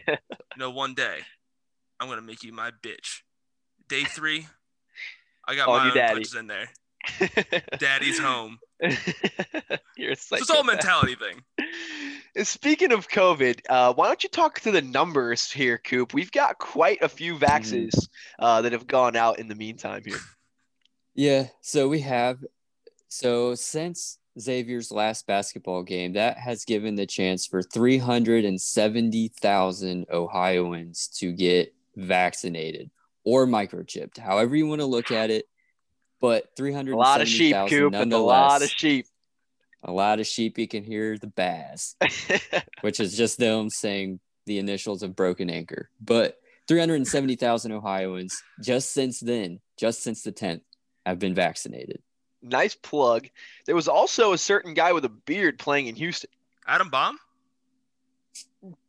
know, one day I'm gonna make you my bitch. Day three, I got On my you, own daddy. punches in there. Daddy's home. You're a So it's all mentality thing. And Speaking of COVID, uh, why don't you talk to the numbers here, Coop? We've got quite a few vaxes uh, that have gone out in the meantime here. Yeah, so we have so since Xavier's last basketball game, that has given the chance for 370,000 Ohioans to get vaccinated or microchipped, however you want to look at it. But 300 A lot of sheep, 370,000 Coop, and a lot of sheep. a lot of sheep you can hear the bass, which is just them saying the initials of broken anchor. But 370,000 Ohioans just since then, just since the 10th, have been vaccinated. nice plug. There was also a certain guy with a beard playing in Houston. Adam Baum?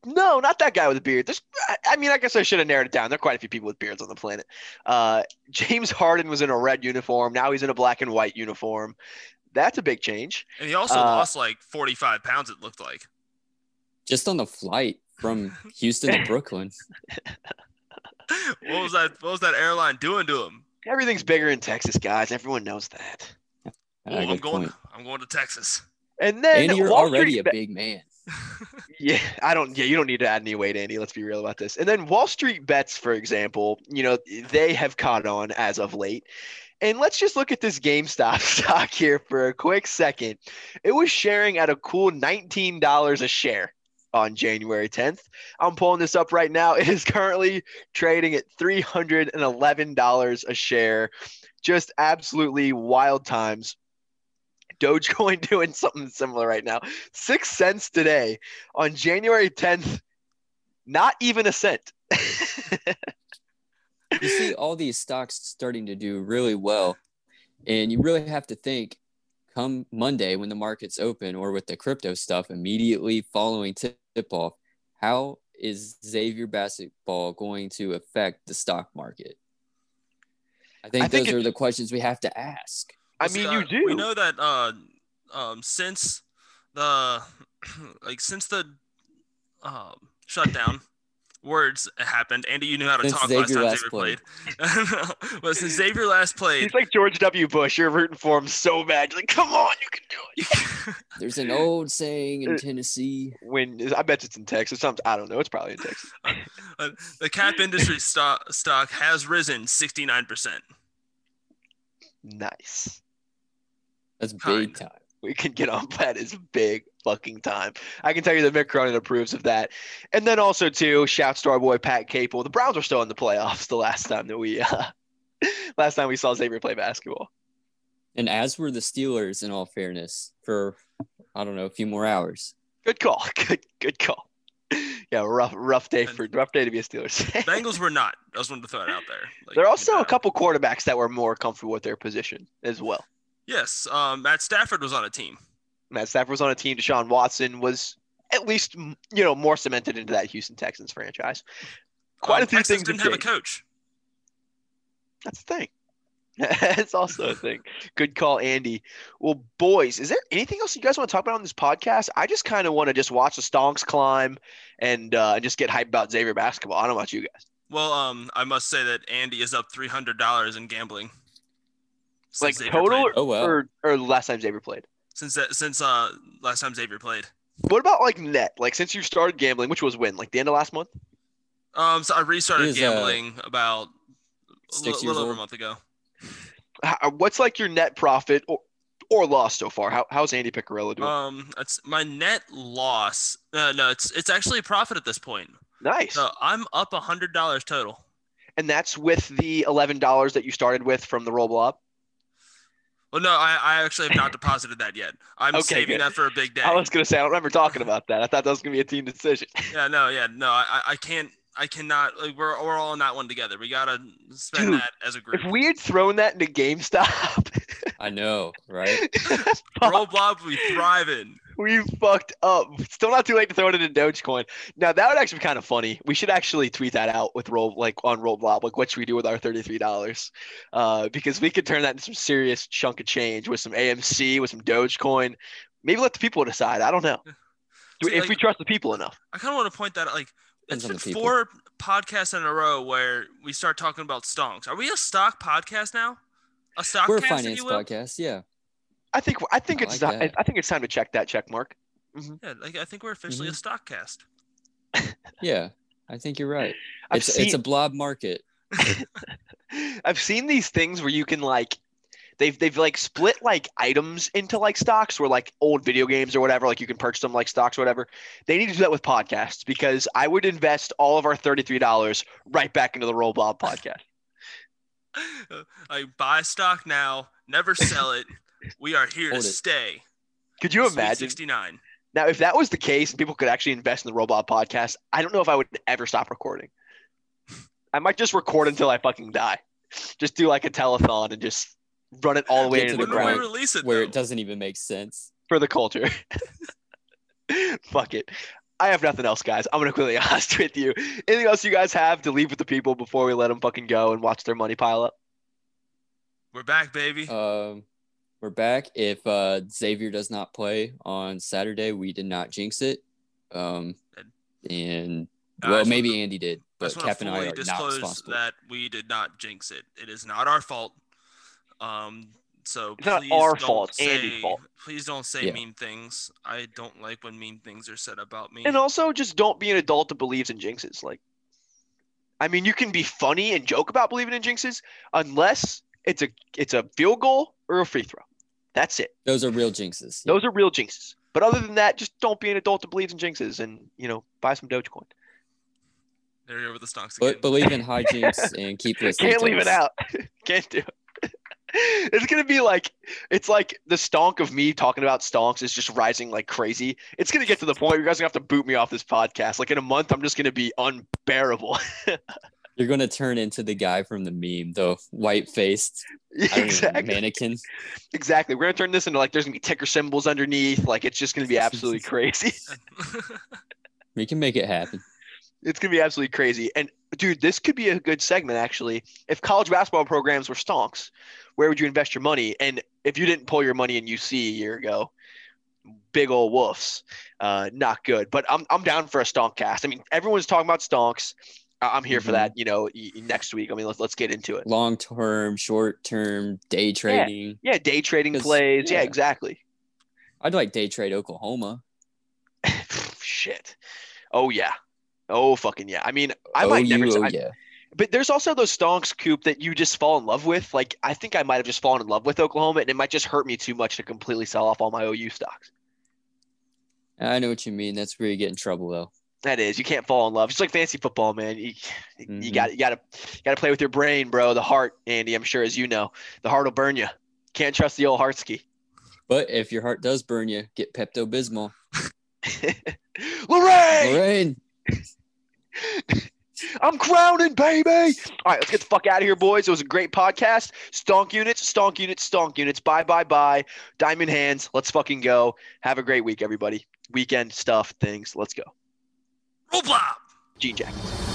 No, not that guy with a beard. There's, I- I mean, I guess I should have narrowed it down. There are quite a few people with beards on the planet. Uh, James Harden was in a red uniform. Now he's in a black and white uniform. That's a big change. And he also Uh, lost like 45 pounds, it looked like. Just on the flight from Houston to Brooklyn. What was that? What was that airline doing to him? Everything's bigger in Texas, guys. Everyone knows that. Oh, Ah, I'm going. point. I'm going to Texas. And then And you're Wall already a big man. Yeah, I don't. Yeah, you don't need to add any weight, Andy. Let's be real about this. And then Wall Street bets, for example, you know, they have caught on as of late. And let's just look at this GameStop stock here for a quick second. It was sharing at a cool $19 a share on January 10th. I'm pulling this up right now. It is currently trading at $311 a share. Just absolutely wild times. Dogecoin doing something similar right now. Six cents today on January 10th. Not even a cent. You see all these stocks starting to do really well. And you really have to think come Monday when the markets open or with the crypto stuff immediately following tip off, how is Xavier basketball going to affect the stock market? I think, I think those it- are the questions we have to ask. I mean, see, you uh, do. We know that uh, um, since the like since the um, shutdown words happened. Andy, you knew how to Since talk Xavier last last time Xavier played. but since Xavier last played, He's like George W. Bush. You're rooting for him so bad. You're like, come on, you can do it. There's an old saying Uh, in Tennessee. When I bet it's in Texas. Some, I don't know. It's probably in Texas. uh, the cap industry stock stock has risen 69%. Nice. That's big time. We can get on but that is big fucking time. I can tell you that Mick Cronin approves of that. And then also too, shouts to our boy Pat Capel. The Browns were still in the playoffs the last time that we uh, last time we saw Xavier play basketball. And as were the Steelers, in all fairness, for I don't know a few more hours. Good call. Good good call. Yeah, rough rough day for rough day to be a Steelers. fan. Bengals were not. I just wanted to throw it out there. Like, there are also uh, a couple quarterbacks that were more comfortable with their position as well. Yes, um, Matt Stafford was on a team. Matt Stafford was on a team. Deshaun Watson was at least you know more cemented into that Houston Texans franchise. Quite Um, a few things didn't have have a coach. That's a thing. That's also a thing. Good call, Andy. Well, boys, is there anything else you guys want to talk about on this podcast? I just kind of want to just watch the Stonks climb and uh, and just get hyped about Xavier basketball. I don't know about you guys. Well, um, I must say that Andy is up three hundred dollars in gambling. Like Since Xavier total played. Oh wow. or or last time Xavier played. since that since uh last time Xavier played. What about like net? Like since you started gambling, which was when? Like the end of last month? Um, so I restarted He is, uh, gambling about a six years little over a month ago. How, what's like your net profit or or loss so far? How, how's Andy Piccirillo doing? Um, it's my net loss. Uh, no, it's it's actually a profit at this point. nice. So I'm up a hundred dollars total. And that's with the eleven dollars that you started with from the roll blob. Well, no, I, I actually have not deposited that yet. I'm Okay, saving good. that for a big day. I was gonna say I don't remember talking about that. I thought that was gonna be a team decision. Yeah, no, yeah, no, I, I- I can't, I cannot. Like, we're we're all in that one together. We gotta spend Dude, that as a group. If we had thrown that into GameStop, I know, right? Roll blob, we thriving. We fucked up. Still not too late to throw it into Dogecoin. Now that would actually be kind of funny. We should actually tweet that out with roll like on roll. Like what should we do with our thirty-three dollars? Uh, because we could turn that into some serious chunk of change with some AMC, with some Dogecoin. Maybe let the people decide. I don't know. See, if like- we trust the people enough. I kind of want to point that out. Like, Depends it's on been four podcasts in a row where we start talking about stonks. Are we a stock podcast now? A stock We're a cast, if finance you will? podcast. Yeah. I think I think I it's like ti- I think it's time to check that check mark. Yeah, like I think we're officially Mm-hmm. a stock cast. Yeah. I think you're right. I've It's seen, it's a blob market. I've seen these things where you can like they've they've like split like items into like stocks or like old video games or whatever like you can purchase them like stocks or whatever they need to do that with podcasts because i would invest all of our $33 right back into the roll blob podcast I buy stock now, never sell it. We are here to it. stay. could you Sweet imagine 69. now if that was the case and people could actually invest in the Roll Blob podcast i don't know if i would ever stop recording i might just record until i fucking die just do like a telethon and just run it all the way Get to into the the we ground release it? where though? it doesn't even make sense. for the culture. Fuck it. I have nothing else, guys. I'm gonna quickly honest with you. Anything else you guys have to leave with the people before we let them fucking go and watch their money pile up? We're back, baby. Um, we're back. If uh, Xavier does not play on Saturday, we did not jinx it. Um, and Uh, well, maybe wanna- Andy did, but Cap and I are not disclose responsible. that we did not jinx it. It is not our fault. Um, so It's not please our don't fault, it's say, Andy's fault. Please don't say Yeah. mean things. I don't like when mean things are said about me. And also, just don't be an adult that believes in jinxes. Like, I mean, you can be funny and joke about believing in jinxes, unless it's a it's a field goal or a free throw. That's it. Those are real jinxes. Yeah. Those are real jinxes. But other than that, just don't be an adult that believes in jinxes, and you know, buy some Dogecoin. there you go with the stonks again. But believe in high jinx and keep listening. Can't leave it out. Can't do it. It's gonna be like it's like the stonk of me talking about stonks is just rising like crazy. It's gonna get to the point where you guys are gonna have to boot me off this podcast. Like in a month, I'm just gonna be unbearable. You're gonna turn into the guy from the meme, the white faced exactly. mannequin. Exactly. We're gonna turn this into like there's gonna be ticker symbols underneath. Like it's just gonna be absolutely crazy. We can make it happen. It's gonna be absolutely crazy. And dude, this could be a good segment actually. If college basketball programs were stonks, where would you invest your money? And if you didn't pull your money in UC a year ago, big old wolves, uh, not good. But I'm I'm down for a stonk cast. I mean, everyone's talking about stonks. I'm here for Mhm. that. You know, next week. I mean, let's let's get into it. Long term, short term, day trading. Yeah, day trading plays. Yeah, yeah. exactly. I'd like day trade Oklahoma. Shit. Oh yeah. Oh fucking yeah. I mean, I might OU, never. oh I- yeah. But there's also those stonks, Coop, that you just fall in love with. Like I think I might have just fallen in love with Oklahoma, and it might just hurt me too much to completely sell off all my OU stocks. I know what you mean. That's where you get in trouble though. That is, you can't fall in love. Just like fantasy football, man. You, you Mhm. got you got to got to play with your brain, bro. The heart, Andy. I'm sure, as you know, the heart will burn you. Can't trust the old Heartski. But if your heart does burn you, get Pepto Bismol. Lorraine! Lorraine. I'm crowning, baby. All right, let's get the fuck out of here, boys. It was a great podcast. Stonk units, stonk units, stonk units. Bye, bye, bye. Diamond hands. Let's fucking go. Have a great week, everybody. Weekend stuff, things. Let's go. Roll blob. Gene Jackets.